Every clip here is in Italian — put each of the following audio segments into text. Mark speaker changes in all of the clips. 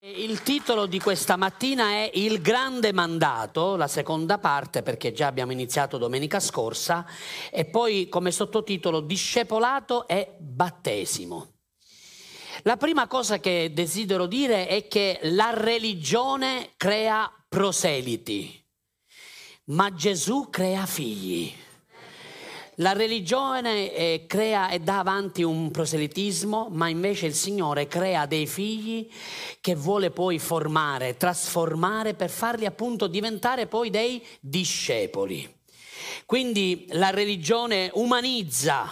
Speaker 1: Il titolo di questa mattina è Il grande mandato, la seconda parte perché già abbiamo iniziato domenica scorsa, e poi come sottotitolo Discepolato e battesimo. La prima cosa che desidero dire è che la religione crea proseliti, ma Gesù crea figli. La religione eh, crea e dà avanti un proselitismo, ma invece il Signore crea dei figli che vuole poi formare, trasformare per farli appunto diventare poi dei discepoli. Quindi la religione umanizza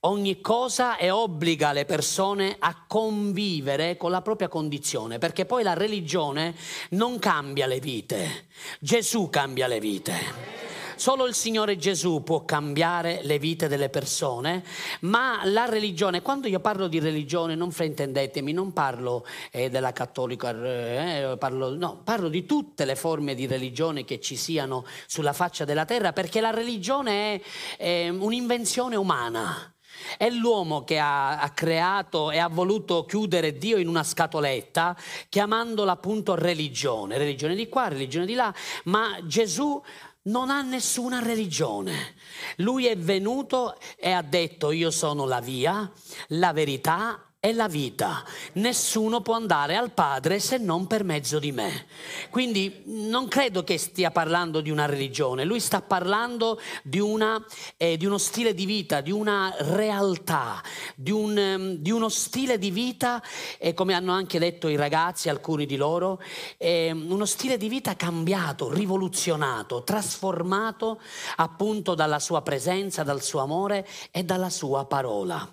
Speaker 1: ogni cosa e obbliga le persone a convivere con la propria condizione, perché poi la religione non cambia le vite, Gesù cambia le vite. Solo il Signore Gesù può cambiare le vite delle persone, ma la religione, quando io parlo di religione, non fraintendetemi, non parlo eh, della cattolica, eh, parlo, no, parlo di tutte le forme di religione che ci siano sulla faccia della terra, perché la religione è, è un'invenzione umana. È l'uomo che ha, ha, creato e ha voluto chiudere Dio in una scatoletta, chiamandola appunto religione, religione di qua, religione di là, ma Gesù non ha nessuna religione. Lui è venuto e ha detto io sono la via, la verità è la vita. Nessuno può andare al Padre se non per mezzo di me. Quindi non credo che stia parlando di una religione, lui sta parlando di, una, eh, di uno stile di vita, di una realtà, di, un, um, di uno stile di vita, eh, come hanno anche detto i ragazzi, alcuni di loro, eh, uno stile di vita cambiato, rivoluzionato, trasformato appunto dalla sua presenza, dal suo amore e dalla sua parola.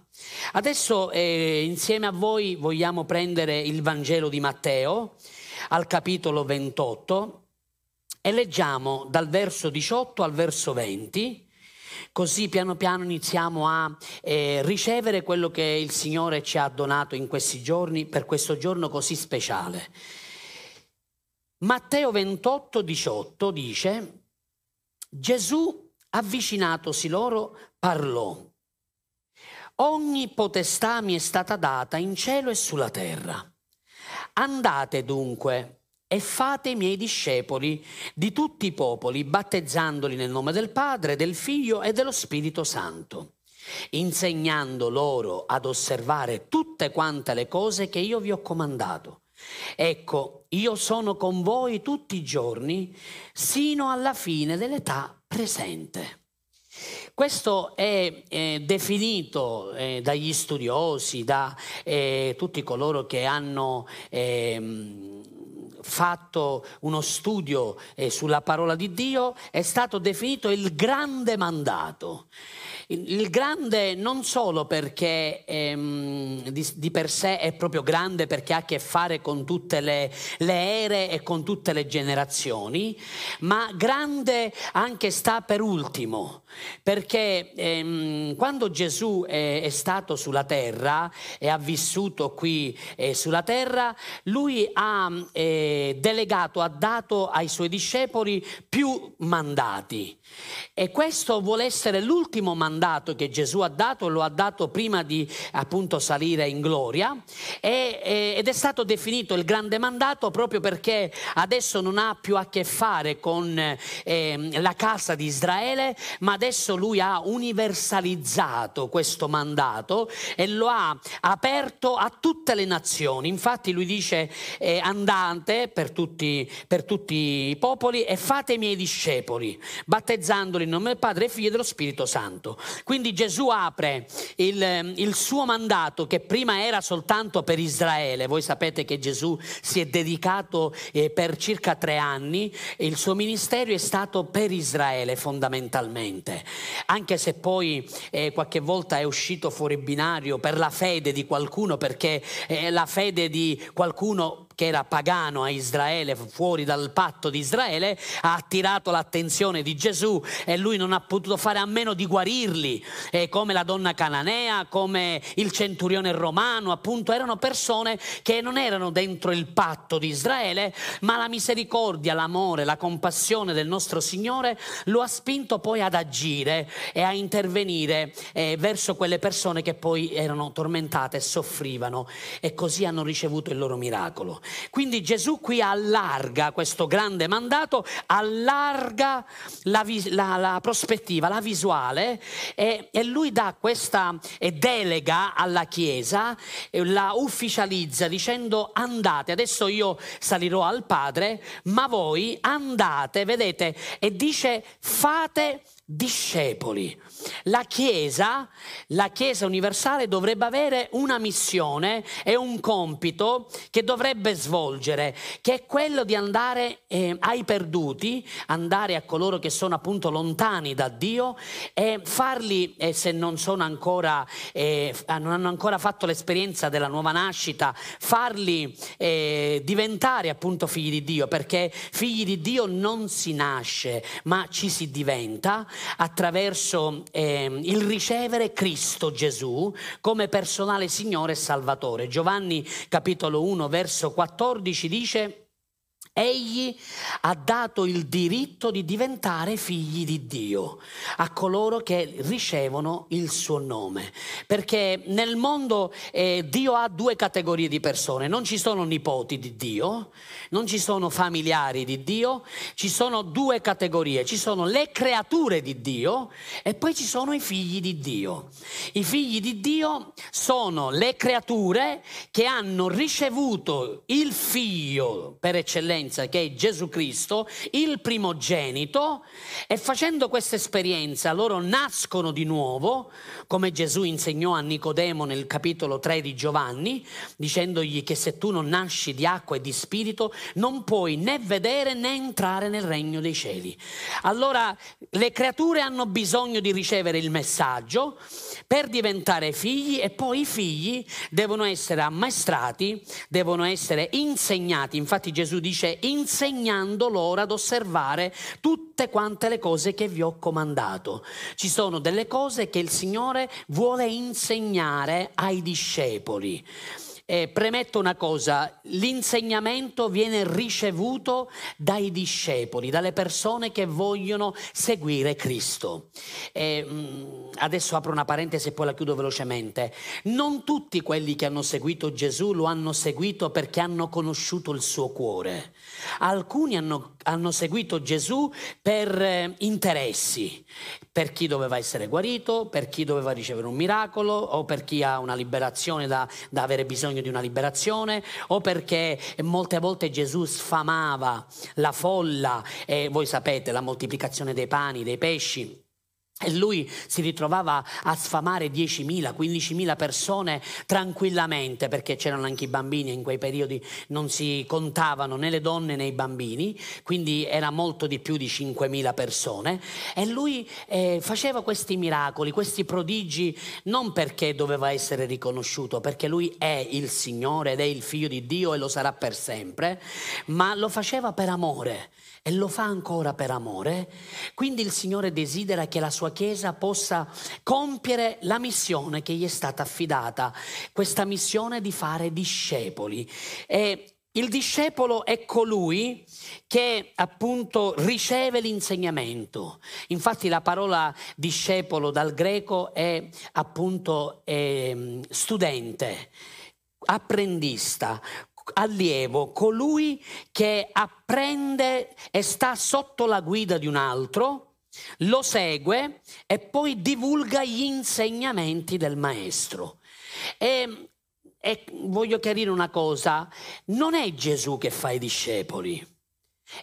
Speaker 1: Adesso eh, insieme a voi vogliamo prendere il Vangelo di Matteo al capitolo 28 e leggiamo dal verso 18 al verso 20. Così piano piano iniziamo a eh, ricevere quello che il Signore ci ha donato in questi giorni, per questo giorno così speciale. Matteo 28, 18 dice, Gesù avvicinatosi loro parlò Ogni potestà mi è stata data in cielo e sulla terra. Andate dunque e fate i miei discepoli di tutti i popoli, battezzandoli nel nome del Padre, del Figlio e dello Spirito Santo, insegnando loro ad osservare tutte quante le cose che io vi ho comandato. Ecco, io sono con voi tutti i giorni, sino alla fine dell'età presente. Questo è eh, definito eh, dagli studiosi, da eh, tutti coloro che hanno ehm, fatto uno studio eh, sulla parola di Dio, è stato definito il grande mandato. Il grande non solo perché ehm, di, di, per sé è proprio grande perché ha a che fare con tutte le, le ere e con tutte le generazioni, ma grande anche sta per ultimo, perché ehm, quando Gesù è, è, stato sulla terra e ha vissuto qui eh, sulla terra, lui ha eh, delegato, ha dato ai suoi discepoli più mandati. E questo vuole essere l'ultimo mandato che Gesù ha dato, lo ha dato prima di appunto salire in gloria e, ed è stato definito il grande mandato proprio perché adesso non ha più a che fare con eh, la casa di Israele, ma adesso lui ha universalizzato questo mandato e lo ha aperto a tutte le nazioni. Infatti lui dice eh, andate per tutti, per tutti i popoli e fate i miei discepoli, battezzandoli in nome del Padre, Figlio e dello Spirito Santo. Quindi Gesù apre il, il suo mandato che prima era soltanto per Israele. Voi sapete che Gesù si è dedicato eh, per circa tre anni e il suo ministero è stato per Israele fondamentalmente. Anche se poi eh, qualche volta è uscito fuori binario per la fede di qualcuno, perché eh, la fede di qualcuno che era pagano a Israele, fuori dal patto di Israele, ha attirato l'attenzione di Gesù e lui non ha potuto fare a meno di guarirli, e come la donna cananea, come il centurione romano, appunto erano persone che non erano dentro il patto di Israele, ma la misericordia, l'amore, la compassione del nostro Signore lo ha spinto poi ad agire e a intervenire eh, verso quelle persone che poi erano tormentate e soffrivano e così hanno ricevuto il loro miracolo. Quindi Gesù qui allarga questo grande mandato, allarga la, la, la prospettiva, la visuale e, e, lui dà questa delega alla Chiesa, la ufficializza dicendo andate, adesso io salirò al Padre, ma voi andate, vedete, e dice fate discepoli. La Chiesa, la Chiesa universale dovrebbe avere una missione e un compito che dovrebbe svolgere, che è quello di andare eh, ai perduti, andare a coloro che sono appunto lontani da Dio e farli, eh, se non sono ancora, eh, non hanno ancora fatto l'esperienza della nuova nascita, farli eh, diventare appunto figli di Dio, perché figli di Dio non si nasce, ma ci si diventa attraverso eh, il ricevere Cristo Gesù come personale Signore e Salvatore. Giovanni capitolo 1 verso 14 dice Egli ha dato il diritto di diventare figli di Dio a coloro che ricevono il suo nome. Perché nel mondo eh, Dio ha due categorie di persone. Non ci sono nipoti di Dio, non ci sono familiari di Dio, ci sono due categorie. Ci sono le creature di Dio e poi ci sono i figli di Dio. I figli di Dio sono le creature che hanno ricevuto il figlio per eccellenza esperienza che è Gesù Cristo, il primogenito, e facendo questa esperienza loro nascono di nuovo, come Gesù insegnò a Nicodemo nel capitolo 3 di Giovanni, dicendogli che se tu non nasci di acqua e di spirito non puoi né vedere né entrare nel regno dei cieli. Allora le creature hanno bisogno di ricevere il messaggio per diventare figli e poi i figli devono essere ammaestrati, devono essere insegnati. Infatti Gesù dice insegnando loro ad osservare tutte quante le cose che vi ho comandato. Ci sono delle cose che il Signore vuole insegnare ai discepoli. Eh, premetto una cosa, l'insegnamento viene ricevuto dai discepoli, dalle persone che vogliono seguire Cristo. Eh, adesso apro una parentesi e poi la chiudo velocemente. Non tutti quelli che hanno seguito Gesù lo hanno seguito perché hanno conosciuto il suo cuore. Alcuni hanno, hanno seguito Gesù per eh, interessi, per chi doveva essere guarito, per chi doveva ricevere un miracolo o per chi ha una liberazione da, da avere bisogno di una liberazione o perché molte volte Gesù sfamava la folla e voi sapete la moltiplicazione dei pani, dei pesci e lui si ritrovava a sfamare 10.000, 15.000 persone tranquillamente, perché c'erano anche i bambini, in quei periodi non si contavano né le donne né i bambini, quindi era molto di più di 5.000 persone. E lui eh, faceva questi miracoli, questi prodigi, non perché doveva essere riconosciuto, perché lui è il Signore ed è il figlio di Dio e lo sarà per sempre, ma lo faceva per amore e lo fa ancora per amore, quindi il Signore desidera che la sua Chiesa possa compiere la missione che gli è stata affidata, questa missione di fare discepoli. E il discepolo è colui che appunto riceve l'insegnamento. Infatti la parola discepolo dal greco è appunto eh, studente, apprendista, allievo, colui che apprende e sta sotto la guida di un altro, lo segue e poi divulga gli insegnamenti del maestro. E, e voglio chiarire una cosa, non è Gesù che fa i discepoli.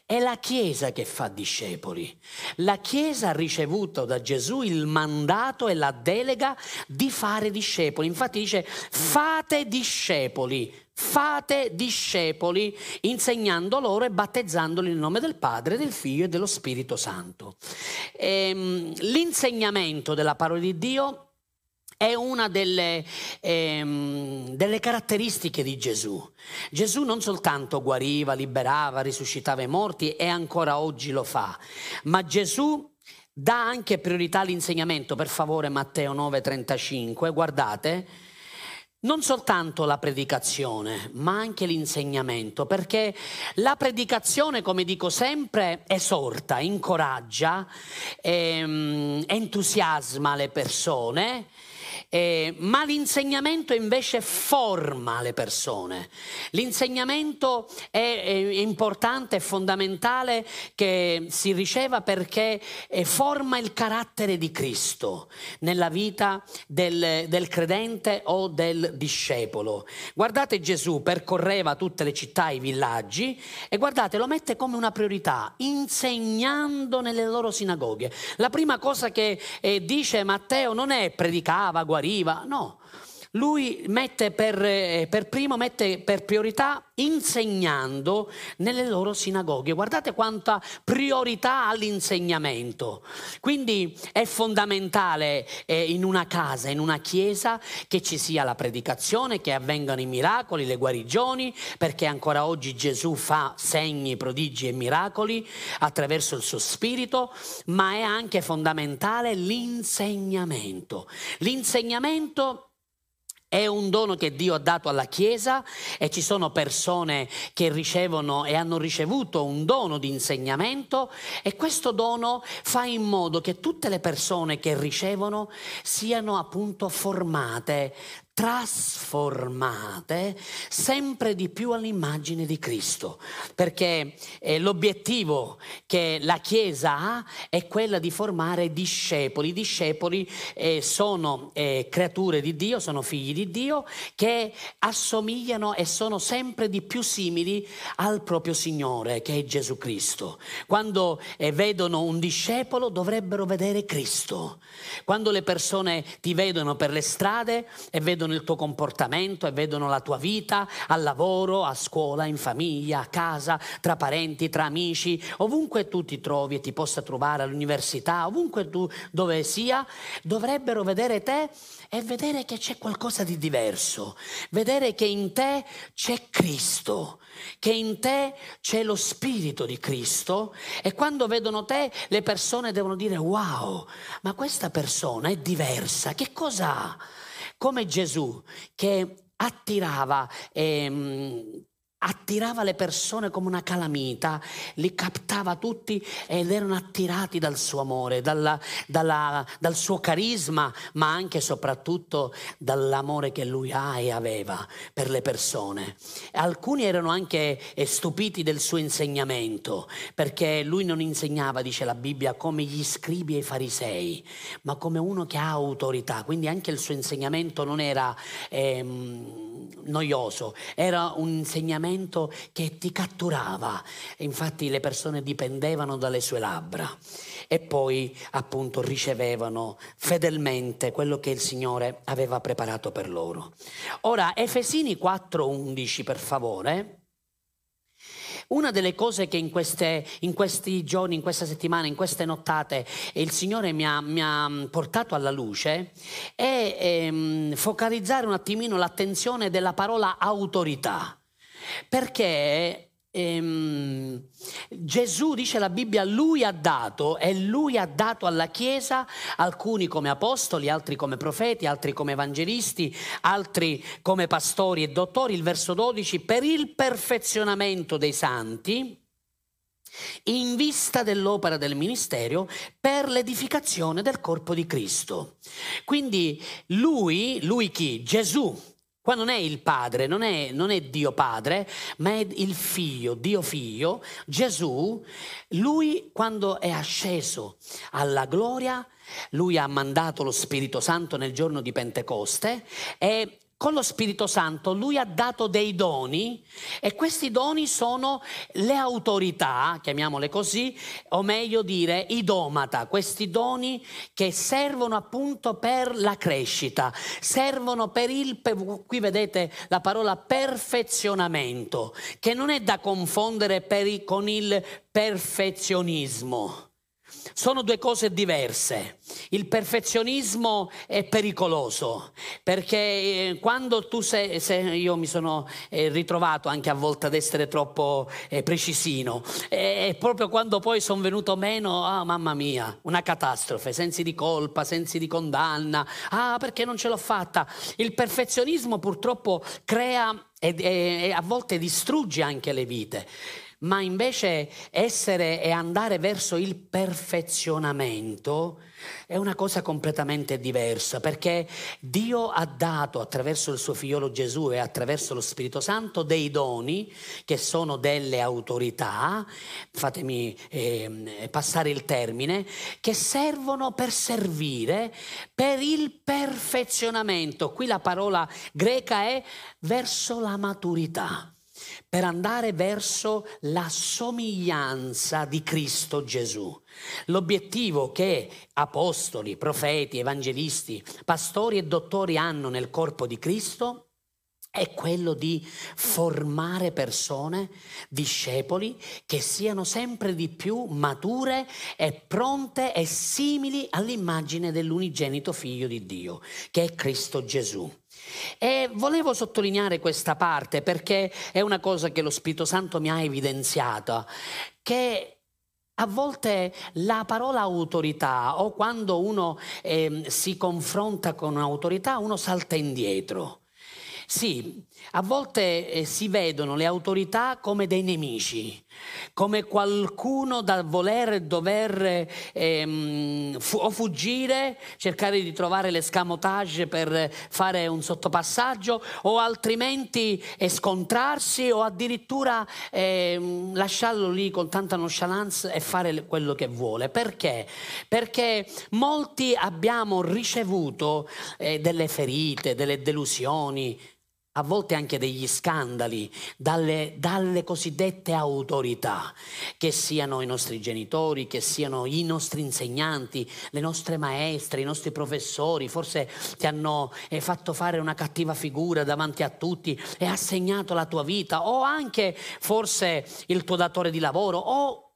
Speaker 1: È la Chiesa che fa discepoli. La Chiesa ha ricevuto da Gesù il mandato e la delega di fare discepoli. Infatti dice fate discepoli, fate discepoli insegnando loro e battezzandoli nel nome del Padre, del Figlio e dello Spirito Santo. Ehm, l'insegnamento della parola di Dio è una delle, ehm, delle, caratteristiche di Gesù. Gesù non soltanto guariva, liberava, risuscitava i morti e ancora oggi lo fa, ma Gesù dà anche priorità all'insegnamento. Per favore Matteo 9:35, guardate, non soltanto la predicazione, ma anche l'insegnamento, perché la predicazione, come dico sempre, esorta, incoraggia, ehm, entusiasma le persone eh, ma l'insegnamento invece forma le persone. L'insegnamento è, è importante, è fondamentale che si riceva perché eh, forma il carattere di Cristo nella vita del, del credente o del discepolo. Guardate Gesù percorreva tutte le città e i villaggi e guardate lo mette come una priorità, insegnando nelle loro sinagoghe. La prima cosa che eh, dice Matteo non è predicava, guariva, no lui mette per, eh, per, primo, mette per priorità insegnando nelle loro sinagoghe. Guardate quanta priorità ha l'insegnamento. Quindi è fondamentale eh, in una casa, in una chiesa, che ci sia la predicazione, che avvengano i miracoli, le guarigioni, perché ancora oggi Gesù fa segni, prodigi e miracoli attraverso il suo spirito, ma è anche fondamentale l'insegnamento. L'insegnamento è un dono che Dio ha dato alla Chiesa e ci sono persone che ricevono e hanno ricevuto un dono di insegnamento e questo dono fa in modo che tutte le persone che ricevono siano appunto formate trasformate sempre di più all'immagine di Cristo, perché eh, l'obiettivo che la Chiesa ha è quella di formare discepoli. I discepoli eh, sono eh, creature di Dio, sono figli di Dio, che assomigliano e sono sempre di più simili al proprio Signore, che è Gesù Cristo. Quando eh, vedono un discepolo dovrebbero vedere Cristo. Quando le persone ti vedono per le strade e vedono vedono il tuo comportamento e vedono la tua vita al lavoro, a scuola, in famiglia, a casa, tra parenti, tra amici, ovunque tu ti trovi e ti possa trovare all'università, ovunque tu dove sia, dovrebbero vedere te e vedere che c'è qualcosa di diverso, vedere che in te c'è Cristo, che in te c'è lo Spirito di Cristo e quando vedono te le persone devono dire wow, ma questa persona è diversa, che cosa ha? Come Gesù che attirava ehm, attirava le persone come una calamita, li captava tutti ed erano attirati dal suo amore, dalla, dalla, dal suo carisma, ma anche e soprattutto dall'amore che lui ha e aveva per le persone. Alcuni erano anche eh, stupiti del suo insegnamento, perché lui non insegnava, dice la Bibbia, come gli scribi e i farisei, ma come uno che ha autorità, quindi anche il suo insegnamento non era... Ehm, noioso, era un insegnamento che ti catturava, infatti le persone dipendevano dalle sue labbra e poi appunto ricevevano fedelmente quello che il Signore aveva preparato per loro. Ora, Efesini 4:11 per favore. Una delle cose che in, queste, in, questi giorni, in questa settimana, in queste nottate il Signore mi ha, mi ha portato alla luce è ehm, focalizzare un attimino l'attenzione della parola autorità. Perché ehm, Gesù, dice la Bibbia, lui ha dato e lui ha dato alla Chiesa alcuni come apostoli, altri come profeti, altri come evangelisti, altri come pastori e dottori. Il verso 12, per il perfezionamento dei santi in vista dell'opera del ministero per l'edificazione del corpo di Cristo. Quindi lui, lui chi? Gesù Qua non è il Padre, non è, non è, Dio Padre, ma è il Figlio, Dio Figlio, Gesù. Lui quando è asceso alla gloria, lui ha mandato lo Spirito Santo nel giorno di Pentecoste e con lo Spirito Santo lui ha dato dei doni e questi doni sono le autorità, chiamiamole così, o meglio dire i domata, questi doni che servono appunto per la crescita, servono per il, qui vedete la parola perfezionamento, che non è da confondere per, con il perfezionismo. Sono due cose diverse. Il perfezionismo è pericoloso perché eh, quando tu sei, se io mi sono eh, ritrovato anche a volte ad essere troppo eh, precisino, e proprio quando poi sono venuto meno, ah mamma mia, una catastrofe, sensi di colpa, sensi di condanna, ah perché non ce l'ho fatta. Il perfezionismo purtroppo crea e, a volte distrugge anche le vite. Ma invece essere e andare verso il perfezionamento è una cosa completamente diversa perché Dio ha dato attraverso il suo figliolo Gesù e attraverso lo Spirito Santo dei doni che sono delle autorità, fatemi eh, passare il termine, che servono per servire per il perfezionamento. Qui la parola greca è verso la maturità per andare verso la somiglianza di Cristo Gesù. L'obiettivo che apostoli, profeti, evangelisti, pastori e dottori hanno nel corpo di Cristo è quello di formare persone, discepoli, che siano sempre di più mature e pronte e simili all'immagine dell'unigenito figlio di Dio, che è Cristo Gesù. E volevo sottolineare questa parte perché è una cosa che lo Spirito Santo mi ha evidenziato, che a volte la parola autorità o quando uno eh, si confronta con un'autorità uno salta indietro. Sì, a volte eh, si vedono le autorità come dei nemici, come qualcuno da voler dover ehm, fu- o fuggire, cercare di trovare l'escamotage per fare un sottopassaggio o altrimenti scontrarsi o addirittura ehm, lasciarlo lì con tanta nonchalance e fare quello che vuole. Perché? Perché molti abbiamo ricevuto eh, delle ferite, delle delusioni, a volte anche degli scandali dalle, dalle, cosiddette autorità, che siano i nostri genitori, che siano i nostri insegnanti, le nostre maestre, i nostri professori, forse ti hanno eh, fatto fare una cattiva figura davanti a tutti e ha segnato la tua vita, o anche forse il tuo datore di lavoro, o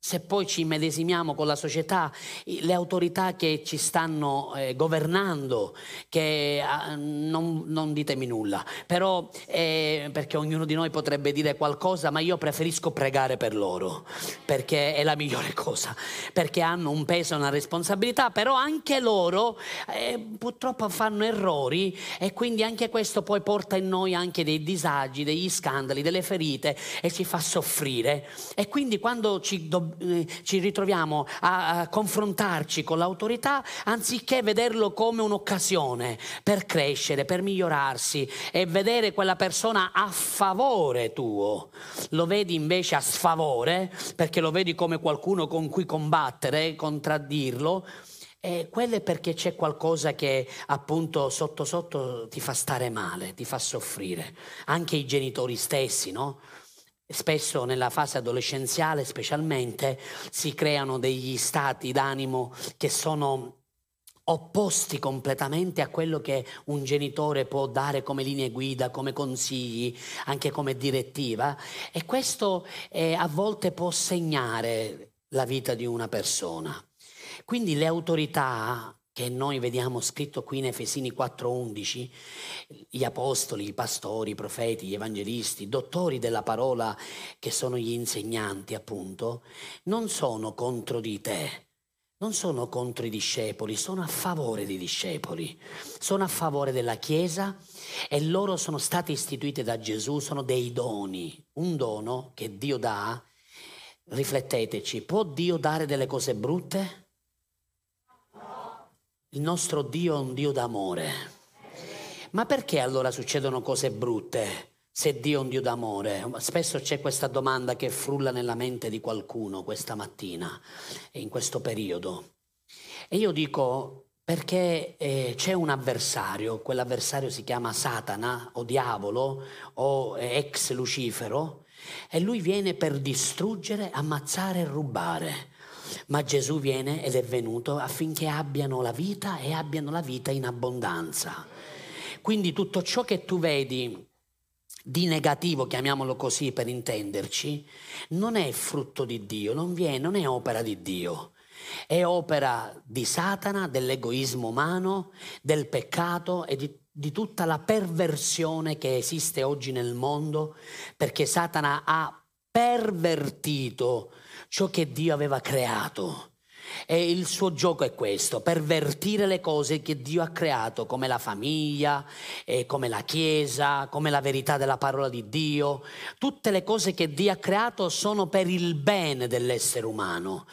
Speaker 1: se poi ci medesimiamo con la società, le autorità che ci stanno eh, governando, che eh, non, non, ditemi nulla, però eh, perché ognuno di noi potrebbe dire qualcosa, ma io preferisco pregare per loro, perché è la migliore cosa, perché hanno un peso e una responsabilità, però anche loro eh, purtroppo fanno errori e quindi anche questo poi porta in noi anche dei disagi, degli scandali, delle ferite e ci fa soffrire. E quindi quando ci dobbiamo eh, ci ritroviamo a, a confrontarci con l'autorità anziché vederlo come un'occasione per crescere, per migliorarsi e vedere quella persona a favore tuo. Lo vedi invece a sfavore perché lo vedi come qualcuno con cui combattere, contraddirlo. E quello è perché c'è qualcosa che appunto sotto sotto ti fa stare male, ti fa soffrire. Anche i genitori stessi, no? Spesso nella fase adolescenziale specialmente si creano degli stati d'animo che sono opposti completamente a quello che un genitore può dare come linee guida, come consigli, anche come direttiva e questo eh, a volte può segnare la vita di una persona. Quindi le autorità che noi vediamo scritto qui in Efesini 4:11, gli apostoli, i pastori, i profeti, gli evangelisti, i dottori della parola che sono gli insegnanti appunto, non sono contro di te, non sono contro i discepoli, sono a favore dei discepoli, sono a favore della Chiesa e loro sono stati istituiti da Gesù, sono dei doni, un dono che Dio dà. Rifletteteci, può Dio dare delle cose brutte? Il nostro Dio è un Dio d'amore. Ma perché allora succedono cose brutte se Dio è un Dio d'amore? Spesso c'è questa domanda che frulla nella mente di qualcuno questa mattina e in questo periodo. E io dico perché eh, c'è un avversario, quell'avversario si chiama Satana o diavolo o ex Lucifero e lui viene per distruggere, ammazzare e rubare. Ma Gesù viene ed è venuto affinché abbiano la vita e abbiano la vita in abbondanza. Quindi tutto ciò che tu vedi di negativo, chiamiamolo così per intenderci, non è frutto di Dio, non, viene, non è opera di Dio. È opera di Satana, dell'egoismo umano, del peccato e di, di tutta la perversione che esiste oggi nel mondo, perché Satana ha pervertito ciò che Dio aveva creato. E il suo gioco è questo, pervertire le cose che Dio ha creato, come la famiglia, come la Chiesa, come la verità della parola di Dio. Tutte le cose che Dio ha creato sono per il bene dell'essere umano.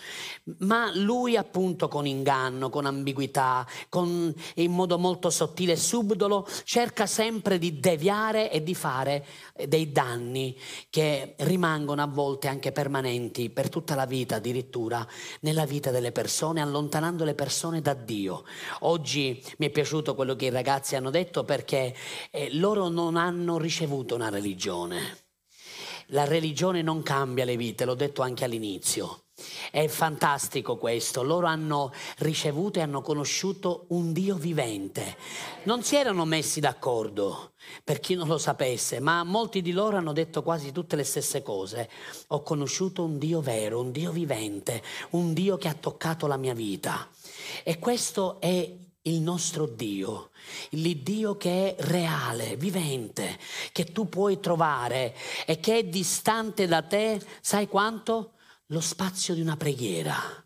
Speaker 1: Ma lui appunto con inganno, con ambiguità, con, in modo molto sottile e subdolo, cerca sempre di deviare e di fare dei danni che rimangono a volte anche permanenti per tutta la vita addirittura nella vita delle persone, allontanando le persone da Dio. Oggi mi è piaciuto quello che i ragazzi hanno detto perché eh, loro non hanno ricevuto una religione. La religione non cambia le vite, l'ho detto anche all'inizio. È fantastico questo, loro hanno ricevuto e hanno conosciuto un Dio vivente. Non si erano messi d'accordo, per chi non lo sapesse, ma molti di loro hanno detto quasi tutte le stesse cose. Ho conosciuto un Dio vero, un Dio vivente, un Dio che ha toccato la mia vita. E questo è il nostro Dio, l'Iddio che è reale, vivente, che tu puoi trovare e che è distante da te, sai quanto? Lo spazio di una preghiera.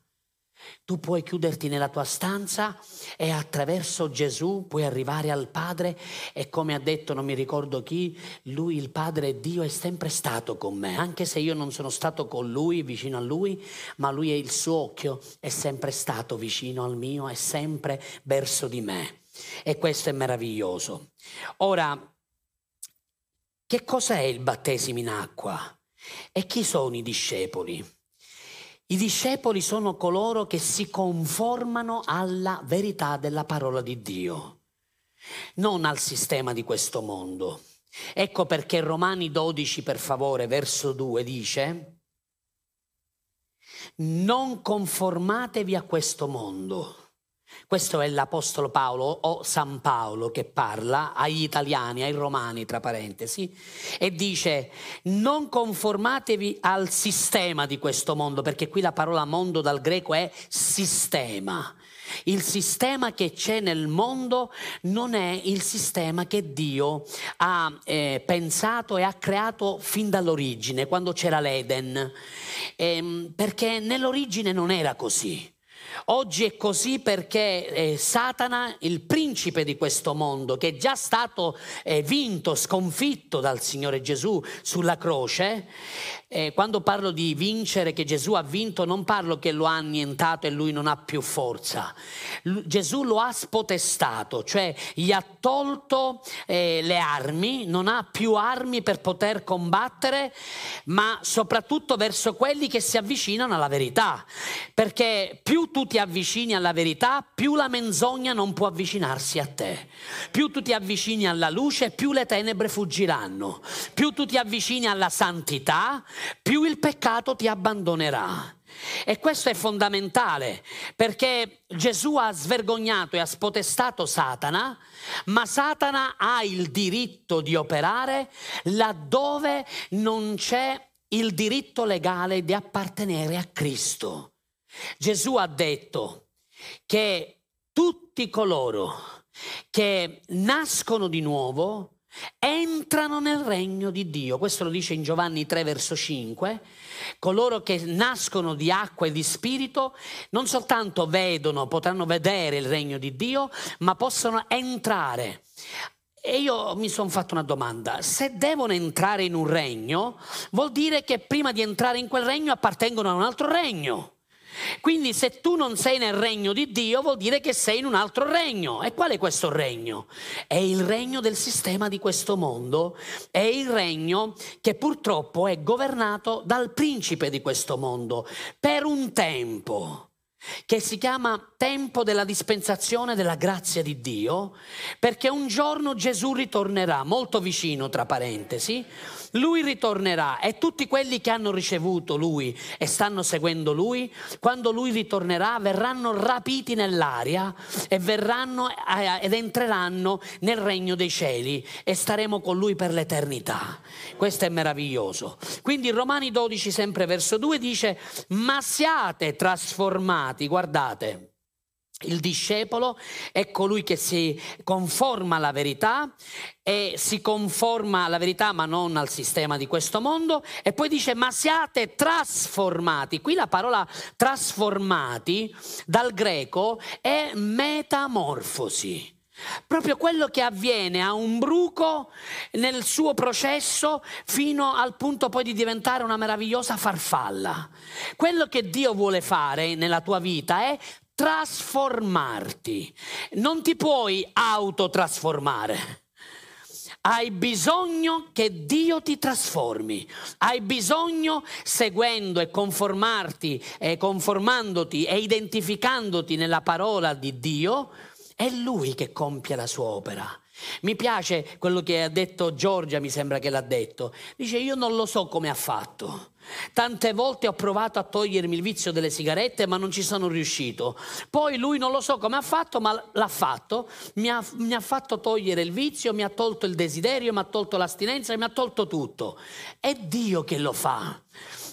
Speaker 1: Tu puoi chiuderti nella tua stanza e attraverso Gesù puoi arrivare al Padre e come ha detto non mi ricordo chi, lui il Padre Dio è sempre stato con me, anche se io non sono stato con lui, vicino a lui, ma lui è il suo occhio, è sempre stato vicino al mio, è sempre verso di me. E questo è meraviglioso. Ora, che cos'è il battesimo in acqua? E chi sono i discepoli? I discepoli sono coloro che si conformano alla verità della parola di Dio, non al sistema di questo mondo. Ecco perché Romani 12, per favore, verso 2 dice, non conformatevi a questo mondo questo è l'Apostolo Paolo o San Paolo che parla agli italiani, ai romani, tra parentesi, e dice non conformatevi al sistema di questo mondo, perché qui la parola mondo dal greco è sistema. Il sistema che c'è nel mondo non è il sistema che Dio ha eh, pensato e ha creato fin dall'origine, quando c'era l'Eden, ehm, perché nell'origine non era così. Oggi è così perché eh, Satana, il principe di questo mondo, che è già stato eh, vinto, sconfitto dal Signore Gesù sulla croce, eh, quando parlo di vincere, che Gesù ha vinto, non parlo che lo ha annientato e lui non ha più forza. L- Gesù lo ha spotestato, cioè gli ha tolto eh, le armi, non ha più armi per poter combattere, ma soprattutto verso quelli che si avvicinano alla verità. Perché più tu ti avvicini alla verità, più la menzogna non può avvicinarsi a te. Più tu ti avvicini alla luce, più le tenebre fuggiranno. Più tu ti avvicini alla santità, più il peccato ti abbandonerà. E questo è fondamentale perché Gesù ha svergognato e ha spotestato Satana, ma Satana ha il diritto di operare laddove non c'è il diritto legale di appartenere a Cristo. Gesù ha detto che tutti coloro che nascono di nuovo entrano nel regno di Dio. Questo lo dice in Giovanni 3 verso 5. Coloro che nascono di acqua e di spirito non soltanto vedono, potranno vedere il regno di Dio, ma possono entrare. E io mi sono fatto una domanda, se devono entrare in un regno, vuol dire che prima di entrare in quel regno appartengono a un altro regno. Quindi se tu non sei nel regno di Dio vuol dire che sei in un altro regno. E qual è questo regno? È il regno del sistema di questo mondo, è il regno che purtroppo è governato dal principe di questo mondo per un tempo che si chiama tempo della dispensazione della grazia di Dio, perché un giorno Gesù ritornerà, molto vicino tra parentesi, lui ritornerà e tutti quelli che hanno ricevuto lui e stanno seguendo lui, quando lui ritornerà verranno rapiti nell'aria e verranno eh, ed entreranno nel regno dei cieli e staremo con lui per l'eternità. Questo è meraviglioso. Quindi Romani 12 sempre verso 2 dice "Ma siate trasformati, guardate, Il discepolo è colui che si conforma alla verità e si conforma alla verità ma non al sistema di questo mondo e poi dice ma siate trasformati. Qui la parola trasformati dal greco è metamorfosi. Proprio quello che avviene a un bruco nel suo processo fino al punto poi di diventare una meravigliosa farfalla. Quello che Dio vuole fare nella tua vita è trasformarti. Non ti puoi autotrasformare. Hai bisogno che Dio ti trasformi, hai bisogno seguendo e conformarti e conformandoti e identificandoti nella parola di Dio, è Lui che compie la sua opera. Mi piace quello che ha detto Giorgia, mi sembra che l'ha detto. Dice io non lo so come ha fatto. Tante volte ho provato a togliermi il vizio delle sigarette ma non ci sono riuscito. Poi lui non lo so come ha fatto ma l'ha fatto, mi ha, mi ha fatto togliere il vizio, mi ha tolto il desiderio, mi ha tolto l'astinenza, mi ha tolto tutto. È Dio che lo fa.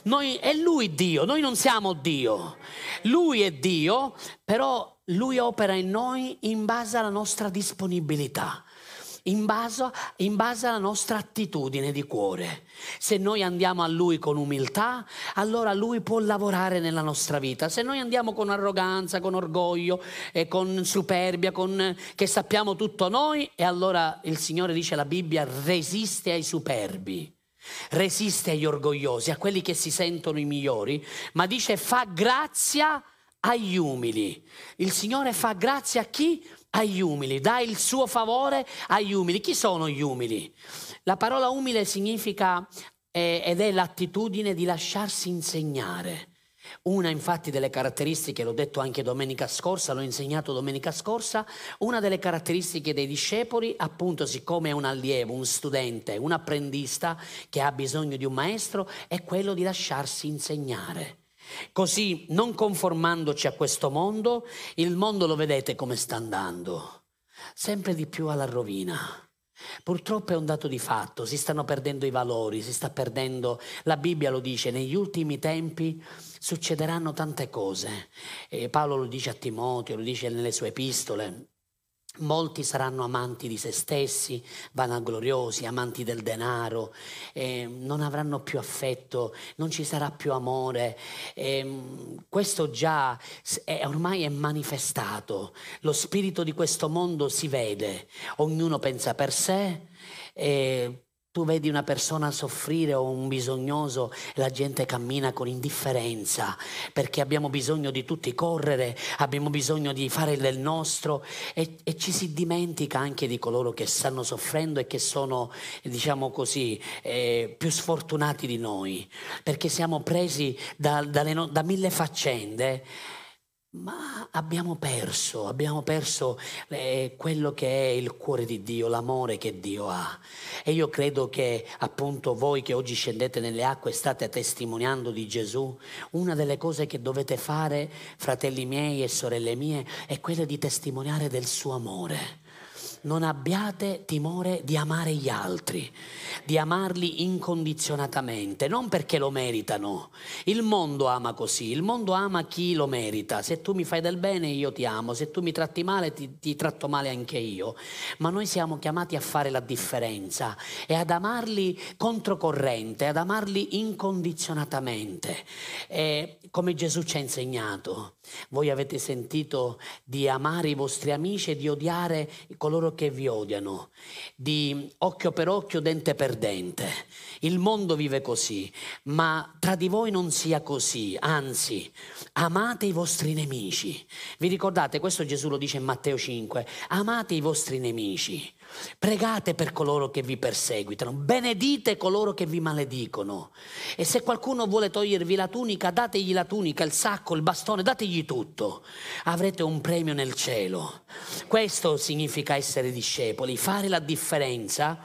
Speaker 1: Noi, è Lui Dio, noi non siamo Dio. Lui è Dio, però Lui opera in noi in base alla nostra disponibilità in base, in base alla nostra attitudine di cuore. Se noi andiamo a Lui con umiltà, allora Lui può lavorare nella nostra vita. Se noi andiamo con arroganza, con orgoglio, e con superbia, con che sappiamo tutto noi, e allora il Signore dice la Bibbia resiste ai superbi. Resiste agli orgogliosi, a quelli che si sentono i migliori, ma dice fa grazia agli umili. Il Signore fa grazia a chi? Agli umili, dà il suo favore agli umili. Chi sono gli umili? La parola umile significa eh, ed è l'attitudine di lasciarsi insegnare. Una infatti delle caratteristiche, l'ho detto anche domenica scorsa, l'ho insegnato domenica scorsa, una delle caratteristiche dei discepoli, appunto siccome è un allievo, un studente, un apprendista che ha bisogno di un maestro, è quello di lasciarsi insegnare. Così, non conformandoci a questo mondo, il mondo lo vedete come sta andando, sempre di più alla rovina. Purtroppo è un dato di fatto, si stanno perdendo i valori, si sta perdendo, la Bibbia lo dice, negli ultimi tempi succederanno tante cose. E Paolo lo dice a Timoteo, lo dice nelle sue epistole. Molti saranno amanti di se stessi, vanagloriosi, amanti del denaro, eh, non avranno più affetto, non ci sarà più amore. Eh, questo già è, ormai è manifestato. Lo spirito di questo mondo si vede, ognuno pensa per sé. Eh, tu vedi una persona soffrire o un bisognoso e la gente cammina con indifferenza perché abbiamo bisogno di tutti correre, abbiamo bisogno di fare del nostro e, e ci si dimentica anche di coloro che stanno soffrendo e che sono, diciamo così, eh, più sfortunati di noi perché siamo presi da, dalle, da mille faccende ma abbiamo perso, abbiamo perso eh, quello che è il cuore di Dio, l'amore che Dio ha. E io credo che appunto voi che oggi scendete nelle acque state testimoniando di Gesù, una delle cose che dovete fare, fratelli miei e sorelle mie, è quella di testimoniare del suo amore non abbiate timore di amare gli altri, di amarli incondizionatamente, non perché lo meritano. Il mondo ama così, il mondo ama chi lo merita. Se tu mi fai del bene io ti amo, se tu mi tratti male ti, ti tratto male anche io. Ma noi siamo chiamati a fare la differenza e ad amarli controcorrente, ad amarli incondizionatamente. E come Gesù ci ha insegnato. Voi avete sentito di amare i vostri amici e di odiare coloro che vi odiano, di occhio per occhio, dente per dente. Il mondo vive così, ma tra di voi non sia così, anzi, amate i vostri nemici. Vi ricordate, questo Gesù lo dice in Matteo 5, amate i vostri nemici. Pregate per coloro che vi perseguitano, benedite coloro che vi maledicono. E se qualcuno vuole togliervi la tunica, dategli la tunica, il sacco, il bastone, dategli tutto. Avrete un premio nel cielo. Questo significa essere discepoli, fare la differenza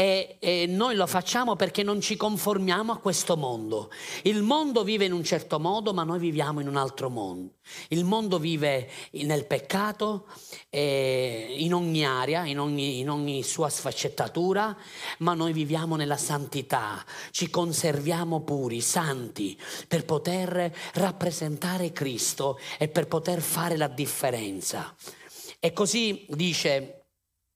Speaker 1: e, e, noi lo facciamo perché non ci conformiamo a questo mondo. Il mondo vive in un certo modo, ma noi viviamo in un altro mondo. Il mondo vive nel peccato, eh, in ogni area, in ogni, in ogni sua sfaccettatura, ma noi viviamo nella santità, ci conserviamo puri, santi, per poter rappresentare Cristo e per poter fare la differenza. E così dice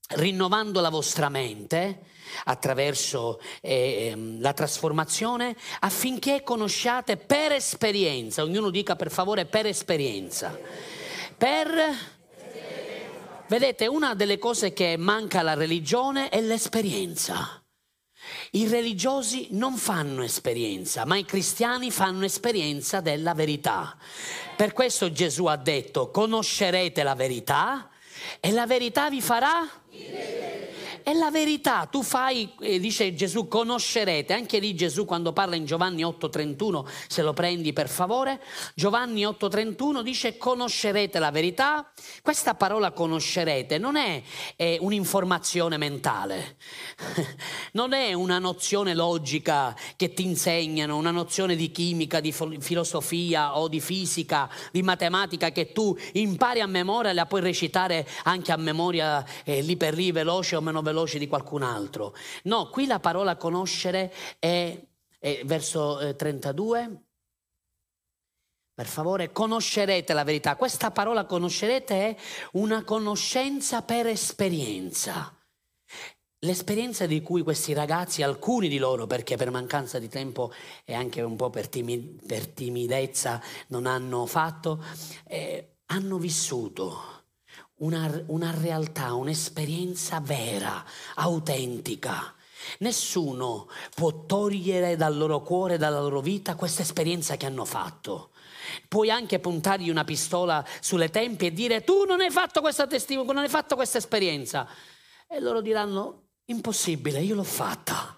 Speaker 1: rinnovando la vostra mente attraverso eh, la trasformazione affinché conosciate per esperienza, ognuno dica per favore per esperienza, per... Vedete, una delle cose che manca alla religione è l'esperienza. I religiosi non fanno esperienza, ma i cristiani fanno esperienza della verità. Per questo Gesù ha detto, conoscerete la verità e la verità vi farà? È la verità, tu fai, eh, dice Gesù, conoscerete, anche lì Gesù quando parla in Giovanni 8:31, se lo prendi per favore, Giovanni 8:31 dice conoscerete la verità, questa parola conoscerete non è, è un'informazione mentale, non è una nozione logica che ti insegnano, una nozione di chimica, di filosofia o di fisica, di matematica che tu impari a memoria e la puoi recitare anche a memoria eh, lì per lì veloce o meno veloce veloce di qualcun altro. No, qui la parola conoscere è, è verso eh, 32. Per favore, conoscerete la verità. Questa parola conoscerete è una conoscenza per esperienza. L'esperienza di cui questi ragazzi, alcuni di loro, perché per mancanza di tempo e anche un po' per timidezza non hanno fatto, eh, hanno vissuto una, una realtà, un'esperienza vera, autentica. Nessuno può togliere dal loro cuore, dalla loro vita questa esperienza che hanno fatto. Puoi anche puntargli una pistola sulle tempie e dire tu non hai fatto questa testimone, non hai fatto questa esperienza. E loro diranno impossibile, io l'ho fatta.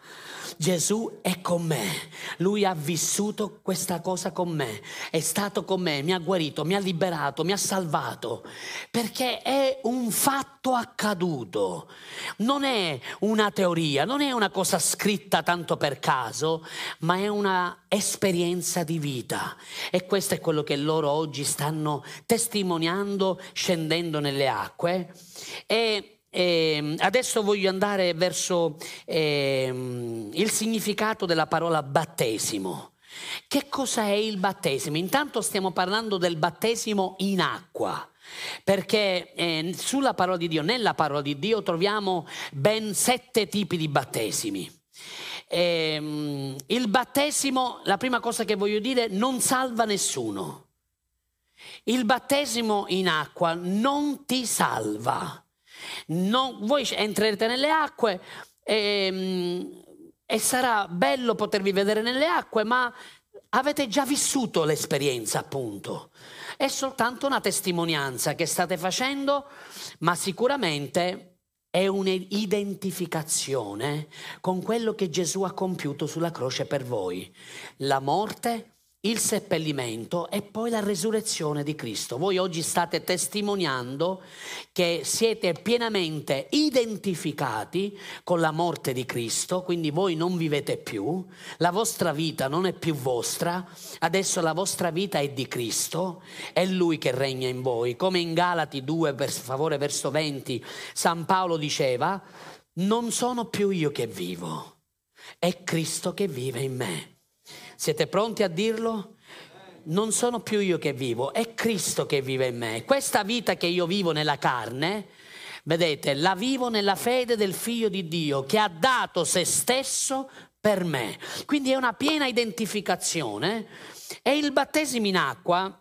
Speaker 1: Gesù è con me, lui ha vissuto questa cosa con me, è stato con me, mi ha guarito, mi ha liberato, mi ha salvato, perché è un fatto accaduto, non è una teoria, non è una cosa scritta tanto per caso, ma è una esperienza di vita. E questo è quello che loro oggi stanno testimoniando scendendo nelle acque. E eh, adesso voglio andare verso eh, il significato della parola battesimo. Che cosa è il battesimo? Intanto stiamo parlando del battesimo in acqua. Perché eh, sulla parola di Dio, nella parola di Dio, troviamo ben sette tipi di battesimi. Eh, il battesimo, la prima cosa che voglio dire, non salva nessuno. Il battesimo in acqua non ti salva. Non, voi entrerete nelle acque e, ehm, e sarà bello potervi vedere nelle acque, ma avete già vissuto l'esperienza, appunto. È soltanto una testimonianza che state facendo, ma sicuramente è un'identificazione con quello che Gesù ha compiuto sulla croce per voi. La morte, il seppellimento e poi la resurrezione di Cristo. Voi oggi state testimoniando che siete pienamente identificati con la morte di Cristo, quindi voi non vivete più, la vostra vita non è più vostra, adesso la vostra vita è di Cristo, è Lui che regna in voi. Come in Galati 2, per favore, verso 20, San Paolo diceva, non sono più io che vivo, è Cristo che vive in me. Siete pronti a dirlo? Non sono più io che vivo, è Cristo che vive in me. Questa vita che io vivo nella carne, vedete, la vivo nella fede del Figlio di Dio che ha dato se stesso per me. Quindi è una piena identificazione. E il battesimo in acqua,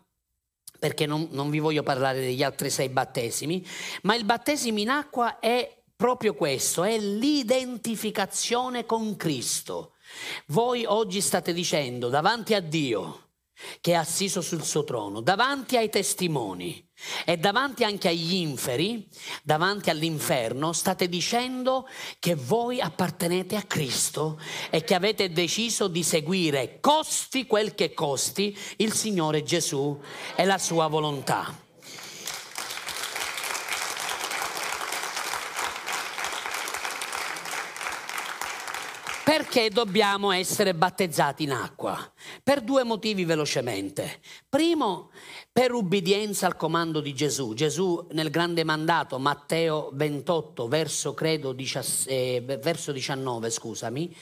Speaker 1: perché non, non vi voglio parlare degli altri sei battesimi, ma il battesimo in acqua è proprio questo, è l'identificazione con Cristo. Voi oggi state dicendo davanti a Dio che è assiso sul suo trono, davanti ai testimoni e davanti anche agli inferi, davanti all'inferno, state dicendo che voi appartenete a Cristo e che avete deciso di seguire, costi quel che costi, il Signore Gesù e la sua volontà. Perché dobbiamo essere battezzati in acqua? Per due motivi velocemente. Primo, per ubbidienza al comando di Gesù. Gesù nel grande mandato, Matteo 28, verso, credo, 17, eh, verso 19, scusami,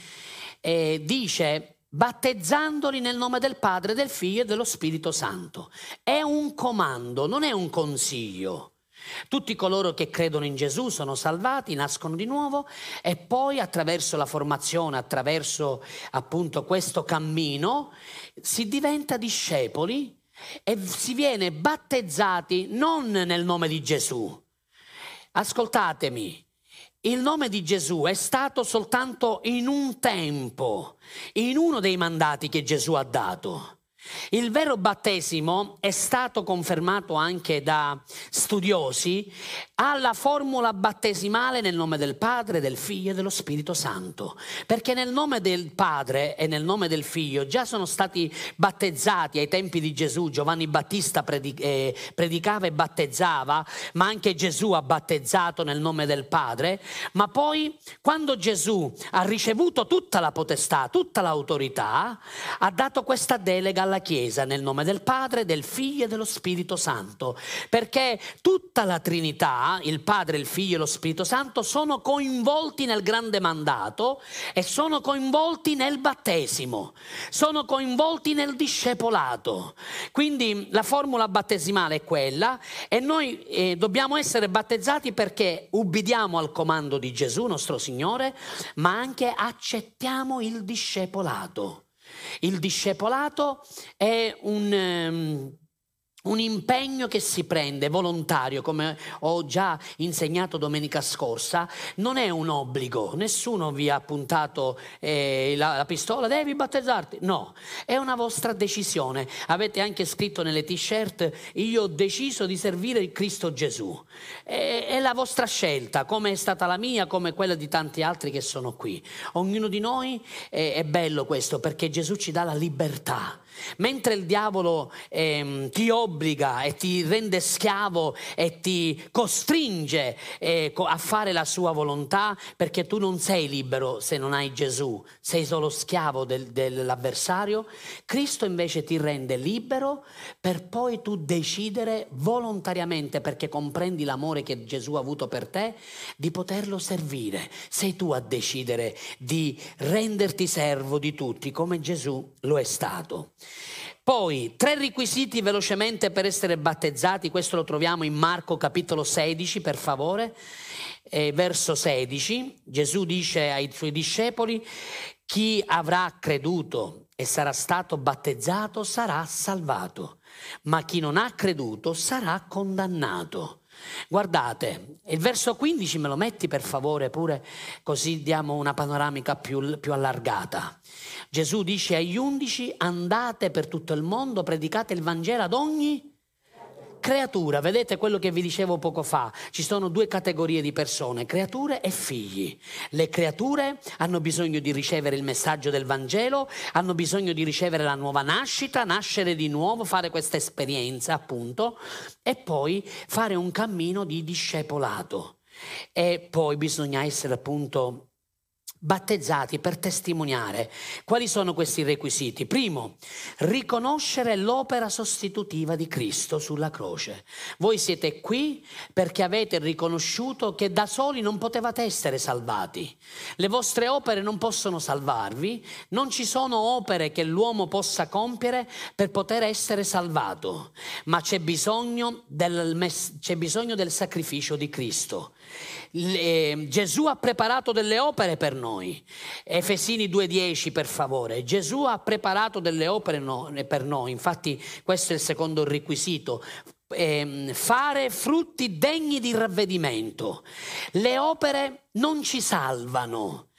Speaker 1: eh, dice battezzandoli nel nome del Padre, del Figlio e dello Spirito Santo. È un comando, non è un consiglio. Tutti coloro che credono in Gesù sono salvati, nascono di nuovo e poi attraverso la formazione, attraverso appunto questo cammino, si diventa discepoli e si viene battezzati non nel nome di Gesù. Ascoltatemi, il nome di Gesù è stato soltanto in un tempo, in uno dei mandati che Gesù ha dato. Il vero battesimo è stato confermato anche da studiosi alla formula battesimale nel nome del Padre, del Figlio e dello Spirito Santo, perché nel nome del Padre e nel nome del Figlio già sono stati battezzati ai tempi di Gesù, Giovanni Battista eh, predicava e battezzava, ma anche Gesù ha battezzato nel nome del Padre, ma poi quando Gesù ha ricevuto tutta la potestà, tutta l'autorità, ha dato questa delega alla alla Chiesa nel nome del Padre, del Figlio e dello Spirito Santo, perché tutta la Trinità, il Padre, il Figlio e lo Spirito Santo, sono coinvolti nel grande mandato e sono coinvolti nel battesimo, sono coinvolti nel discepolato. Quindi la formula battesimale è quella e noi eh, dobbiamo essere battezzati perché ubbidiamo al comando di Gesù, nostro Signore, ma anche accettiamo il discepolato. Il discepolato è un... Un impegno che si prende volontario, come ho già insegnato domenica scorsa, non è un obbligo, nessuno vi ha puntato eh, la, la, pistola, devi battezzarti, no, è una vostra decisione. Avete anche scritto nelle t-shirt, io ho deciso di servire Cristo Gesù. È, è la vostra scelta, come è stata la mia, come quella di tanti altri che sono qui. Ognuno di noi eh, è bello questo perché Gesù ci dà la libertà Mentre il diavolo eh, ti obbliga e ti rende schiavo e ti costringe eh, a fare la sua volontà, perché tu non sei libero se non hai Gesù, sei solo schiavo del, dell'avversario, Cristo invece ti rende libero per poi tu decidere volontariamente, perché comprendi l'amore che Gesù ha avuto per te, di poterlo servire. Sei tu a decidere di renderti servo di tutti come Gesù lo è stato. Poi, tre requisiti velocemente per essere battezzati, questo lo troviamo in Marco capitolo 16, per favore, eh, verso 16. Gesù dice ai suoi discepoli, chi avrà creduto e sarà stato battezzato sarà salvato, ma chi non ha creduto sarà condannato. Guardate, il verso 15 me lo metti per favore pure, così diamo una panoramica più, più allargata. Gesù dice agli undici andate per tutto il mondo, predicate il Vangelo ad ogni creatura. Vedete quello che vi dicevo poco fa? Ci sono due categorie di persone, creature e figli. Le creature hanno bisogno di ricevere il messaggio del Vangelo, hanno bisogno di ricevere la nuova nascita, nascere di nuovo, fare questa esperienza appunto e poi fare un cammino di discepolato. E poi bisogna essere appunto battezzati per testimoniare. Quali sono questi requisiti? Primo, riconoscere l'opera sostitutiva di Cristo sulla croce. Voi siete qui perché avete riconosciuto che da soli non potevate essere salvati. Le vostre opere non possono salvarvi, non ci sono opere che l'uomo possa compiere per poter essere salvato, ma c'è bisogno del, c'è bisogno del sacrificio di Cristo. Le, Gesù ha preparato delle opere per noi. Efesini 2.10 per favore. Gesù ha preparato delle opere no, per noi, infatti questo è il secondo requisito. Eh, fare frutti degni di ravvedimento. Le opere non ci salvano,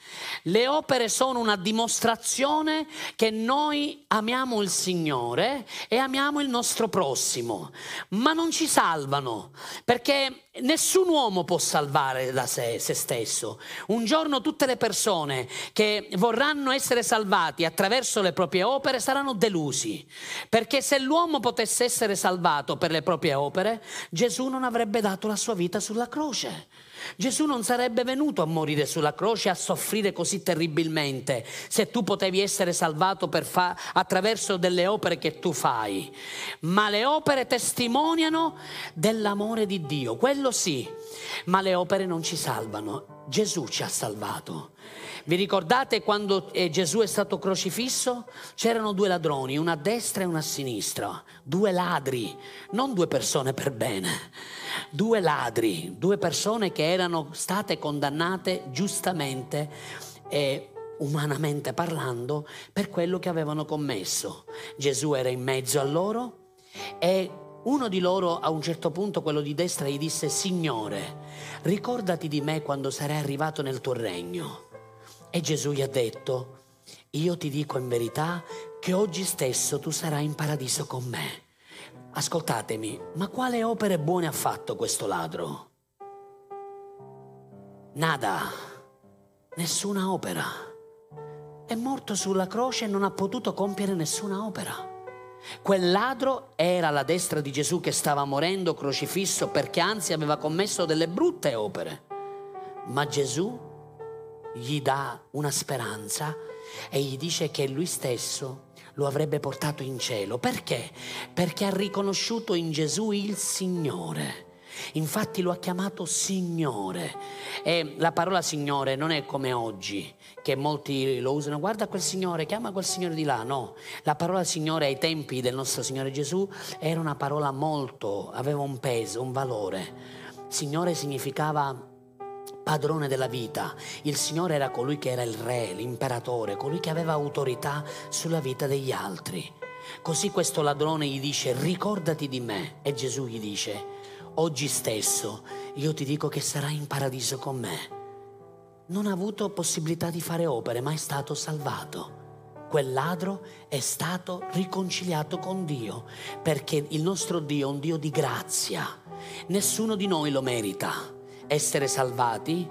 Speaker 1: le opere sono una dimostrazione che noi amiamo il Signore e amiamo il nostro prossimo, ma non ci salvano, perché nessun uomo può salvare da sé, se stesso. Un giorno tutte le persone che vorranno essere salvati attraverso le proprie opere saranno delusi, perché se l'uomo potesse essere salvato per le proprie opere, Gesù non avrebbe dato la sua vita sulla croce. Gesù non sarebbe venuto a morire sulla croce a soffrire così terribilmente se tu potevi essere salvato fa- attraverso delle opere che tu fai. Ma le opere testimoniano dell'amore di Dio, quello sì, ma le opere non ci salvano. Gesù ci ha salvato. Vi ricordate quando eh, Gesù è stato crocifisso? C'erano due ladroni, una a destra e una a sinistra, due ladri, non due persone per bene, due ladri, due persone che erano state condannate giustamente e umanamente parlando per quello che avevano commesso. Gesù era in mezzo a loro e uno di loro a un certo punto, quello di destra, gli disse, Signore, ricordati di me quando sarai arrivato nel tuo regno. E Gesù gli ha detto, io ti dico in verità che oggi stesso tu sarai in paradiso con me. Ascoltatemi, ma quale opere buone ha fatto questo ladro? Nada, nessuna opera. È morto sulla croce e non ha potuto compiere nessuna opera. Quel ladro era alla destra di Gesù che stava morendo crocifisso perché anzi aveva commesso delle brutte opere. Ma Gesù gli dà una speranza e gli dice che lui stesso lo avrebbe portato in cielo. Perché? Perché ha riconosciuto in Gesù il Signore. Infatti lo ha chiamato Signore. E la parola Signore non è come oggi, che molti lo usano. Guarda quel Signore, chiama quel Signore di là. No, la parola Signore ai tempi del nostro Signore Gesù era una parola molto, aveva un peso, un valore. Signore significava padrone della vita. Il Signore era colui che era il re, l'imperatore, colui che aveva autorità sulla vita degli altri. Così questo ladrone gli dice ricordati di me e Gesù gli dice oggi stesso io ti dico che sarai in paradiso con me. Non ha avuto possibilità di fare opere ma è stato salvato. Quel ladro è stato riconciliato con Dio perché il nostro Dio è un Dio di grazia. Nessuno di noi lo merita essere salvati,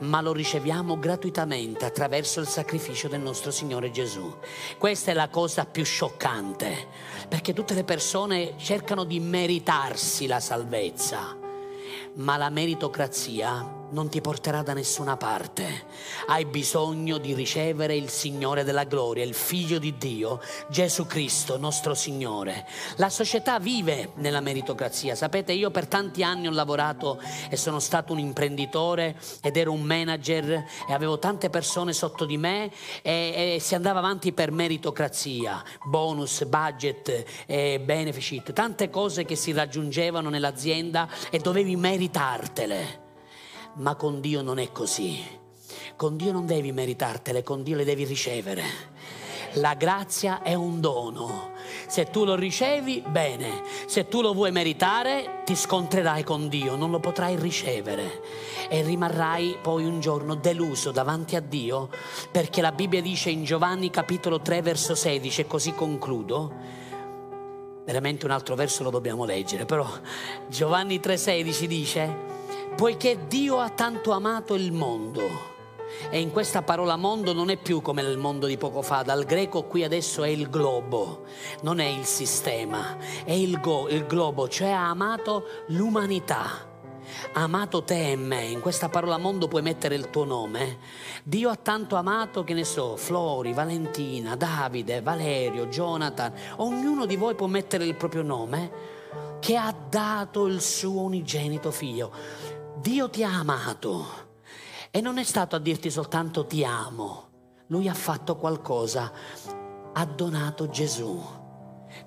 Speaker 1: ma lo riceviamo gratuitamente attraverso il sacrificio del nostro Signore Gesù. Questa è la cosa più scioccante, perché tutte le persone cercano di meritarsi la salvezza, ma la meritocrazia non ti porterà da nessuna parte. Hai bisogno di ricevere il Signore della gloria, il Figlio di Dio, Gesù Cristo, nostro Signore. La società vive nella meritocrazia. Sapete, io per tanti anni ho lavorato e sono stato un imprenditore ed ero un manager e avevo tante persone sotto di me e, e si andava avanti per meritocrazia, bonus, budget, eh, benefit, tante cose che si raggiungevano nell'azienda e dovevi meritartele. Ma con Dio non è così. Con Dio non devi meritartele, con Dio le devi ricevere. La grazia è un dono. Se tu lo ricevi, bene. Se tu lo vuoi meritare, ti scontrerai con Dio, non lo potrai ricevere. E rimarrai poi un giorno deluso davanti a Dio, perché la Bibbia dice in Giovanni capitolo 3 verso 16, e così concludo, veramente un altro verso lo dobbiamo leggere, però Giovanni 3:16 dice, poiché Dio ha tanto amato il mondo. E in questa parola mondo non è più come nel mondo di poco fa, dal greco qui adesso è il globo, non è il sistema, è il, go, il globo, cioè ha amato l'umanità. Ha amato te e me, in questa parola mondo puoi mettere il tuo nome. Dio ha tanto amato che ne so, Flori, Valentina, Davide, Valerio, Jonathan, ognuno di voi può mettere il proprio nome, che ha dato il suo unigenito figlio. Dio ti ha amato e non è stato a dirti soltanto ti amo, lui ha fatto qualcosa, ha donato Gesù.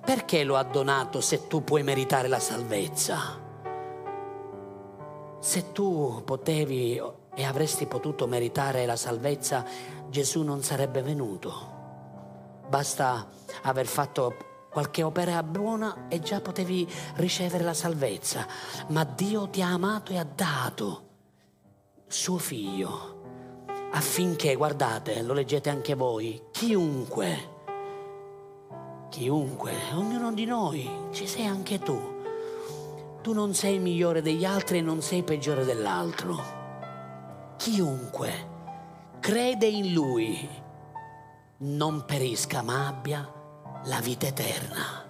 Speaker 1: Perché lo ha donato se tu puoi meritare la salvezza? Se tu potevi e avresti potuto meritare la salvezza, Gesù non sarebbe venuto. Basta aver fatto qualche opera buona e già potevi ricevere la salvezza, ma Dio ti ha amato e ha dato suo figlio affinché, guardate, lo leggete anche voi, chiunque, chiunque, ognuno di noi, ci sei anche tu. Tu non sei migliore degli altri e non sei peggiore dell'altro. Chiunque crede in Lui non perisca ma abbia la vita eterna.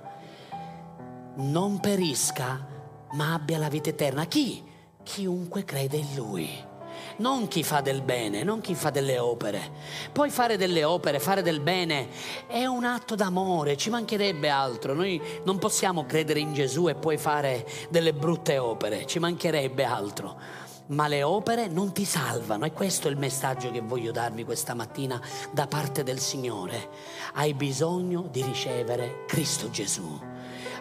Speaker 1: Non perisca, ma abbia la vita eterna. Chi? chiunque crede in lui non chi fa del bene, non chi fa delle opere. Poi fare delle opere, fare del bene è un atto d'amore, ci mancherebbe altro. Noi non possiamo credere in Gesù e poi fare delle brutte opere, ci mancherebbe altro. Ma le opere non ti salvano e questo è il messaggio che voglio darvi questa mattina da parte del Signore. Hai bisogno di ricevere Cristo Gesù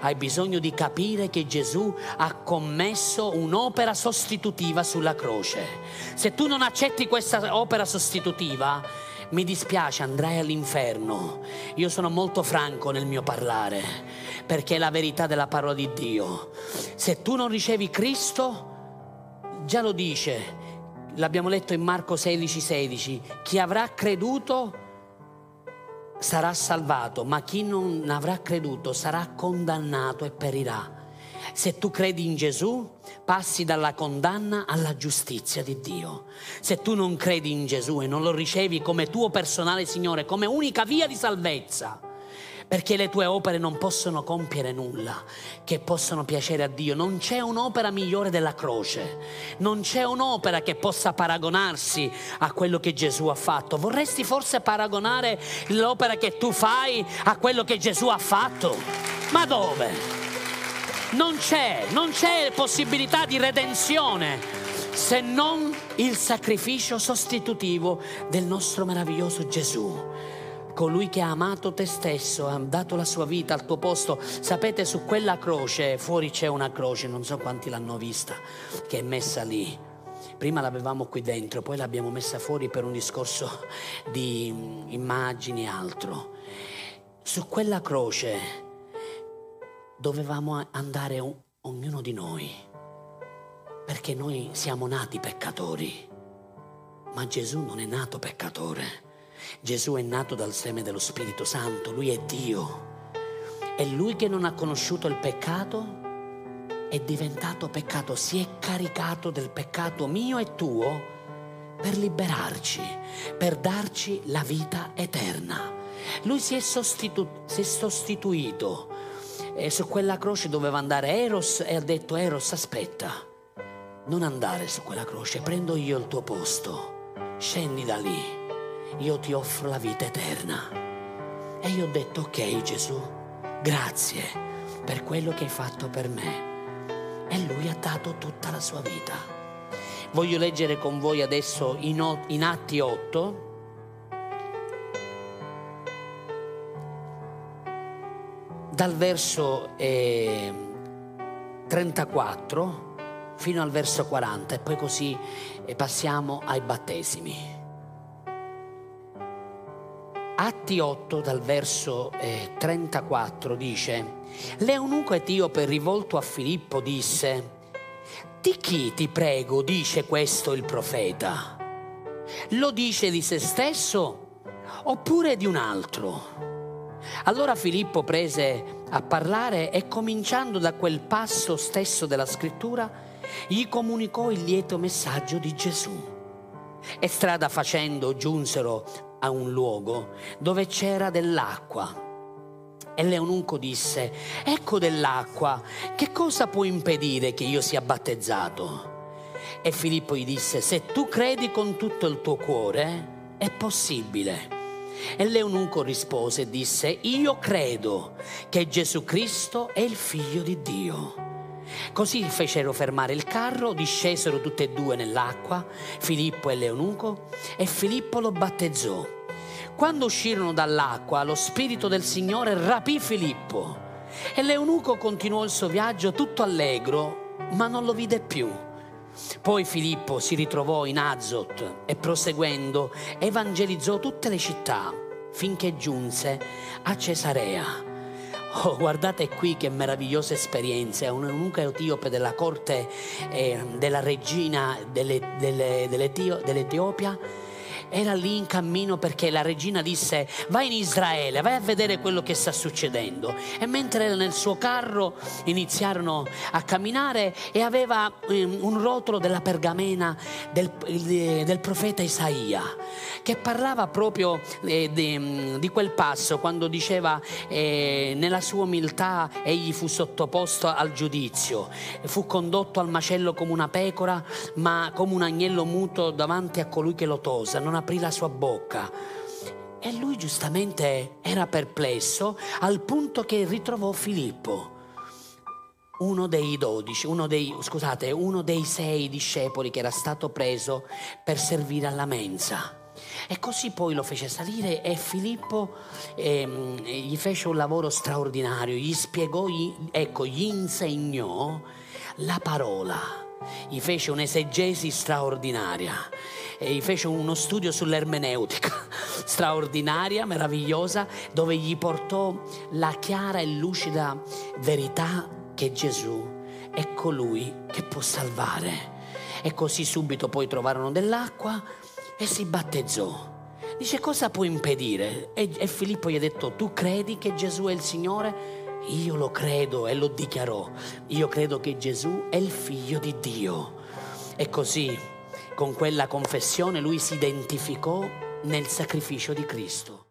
Speaker 1: hai bisogno di capire che Gesù ha commesso un'opera sostitutiva sulla croce. Se tu non accetti questa opera sostitutiva, mi dispiace, andrai all'inferno. Io sono molto franco nel mio parlare, perché è la verità della parola di Dio. Se tu non ricevi Cristo, già lo dice, l'abbiamo letto in Marco 16, 16, chi avrà creduto sarà salvato, ma chi non avrà creduto sarà condannato e perirà. Se tu credi in Gesù, passi dalla condanna alla giustizia di Dio. Se tu non credi in Gesù e non lo ricevi come tuo personale Signore, come unica via di salvezza, perché le tue opere non possono compiere nulla che possano piacere a Dio. Non c'è un'opera migliore della croce, non c'è un'opera che possa paragonarsi a quello che Gesù ha fatto. Vorresti forse paragonare l'opera che tu fai a quello che Gesù ha fatto? Ma dove? Non c'è, non c'è possibilità di redenzione se non il sacrificio sostitutivo del nostro meraviglioso Gesù colui che ha amato te stesso, ha dato la sua vita al tuo posto. Sapete, su quella croce, fuori c'è una croce, non so quanti l'hanno vista, che è messa lì. Prima l'avevamo qui dentro, poi l'abbiamo messa fuori per un discorso di immagini e altro. Su quella croce dovevamo andare ognuno di noi, perché noi siamo nati peccatori, ma Gesù non è nato peccatore. Gesù è nato dal seme dello Spirito Santo, lui è Dio. E lui che non ha conosciuto il peccato è diventato peccato, si è caricato del peccato mio e tuo per liberarci, per darci la vita eterna. Lui si è, sostitu- si è sostituito e su quella croce doveva andare Eros e ha detto Eros aspetta, non andare su quella croce, prendo io il tuo posto, scendi da lì io ti offro la vita eterna. E io ho detto, ok Gesù, grazie per quello che hai fatto per me. E lui ha dato tutta la sua vita. Voglio leggere con voi adesso in, in Atti 8. Dal verso eh, 34 fino al verso 40 e poi così eh, passiamo ai battesimi. Atti 8 dal verso eh, 34 dice, L'eunuco etiope rivolto a Filippo disse, di chi ti prego dice questo il profeta? Lo dice di se stesso oppure di un altro? Allora Filippo prese a parlare e cominciando da quel passo stesso della scrittura, gli comunicò il lieto messaggio di Gesù. E strada facendo giunsero a un luogo dove c'era dell'acqua. E l'eunuco disse, ecco dell'acqua, che cosa può impedire che io sia battezzato? E Filippo gli disse, se tu credi con tutto il tuo cuore, è possibile. E l'eunuco rispose e disse, io credo che Gesù Cristo è il figlio di Dio. Così fecero fermare il carro, discesero tutte e due nell'acqua, Filippo e l'eunuco, e Filippo lo battezzò. Quando uscirono dall'acqua, lo Spirito del Signore rapì Filippo e l'eunuco continuò il suo viaggio tutto allegro, ma non lo vide più. Poi Filippo si ritrovò in Azot e proseguendo evangelizzò tutte le città finché giunse a Cesarea. Oh, guardate qui che meravigliosa esperienza, un eunuco etiope della corte eh, della regina delle, delle, dell'Etiopia era lì in cammino perché la regina disse vai in Israele, vai a vedere quello che sta succedendo. E mentre era nel suo carro iniziarono a camminare e aveva um, un rotolo della pergamena del, del profeta Isaia che parlava proprio eh, di, di, quel passo quando diceva eh, nella sua umiltà egli fu sottoposto al giudizio, fu condotto al macello come una pecora ma come un agnello muto davanti a colui che lo tosa, non aprì la sua bocca. E lui giustamente era perplesso al punto che ritrovò Filippo, uno dei dodici, uno dei, scusate, uno dei sei discepoli che era stato preso per servire alla mensa. E così poi lo fece salire e Filippo ehm, gli fece un lavoro straordinario, gli spiegò, gli, ecco, gli insegnò la parola gli fece un'esegesi straordinaria e fece uno studio sull'ermeneutica straordinaria, meravigliosa, dove gli portò la chiara e lucida verità che Gesù è colui che può salvare. E così subito poi trovarono dell'acqua e si battezzò. Dice cosa può impedire? E, e Filippo gli ha detto tu credi che Gesù è il Signore? Io lo credo e lo dichiarò. Io credo che Gesù è il figlio di Dio. E così, con quella confessione, lui si identificò nel sacrificio di Cristo.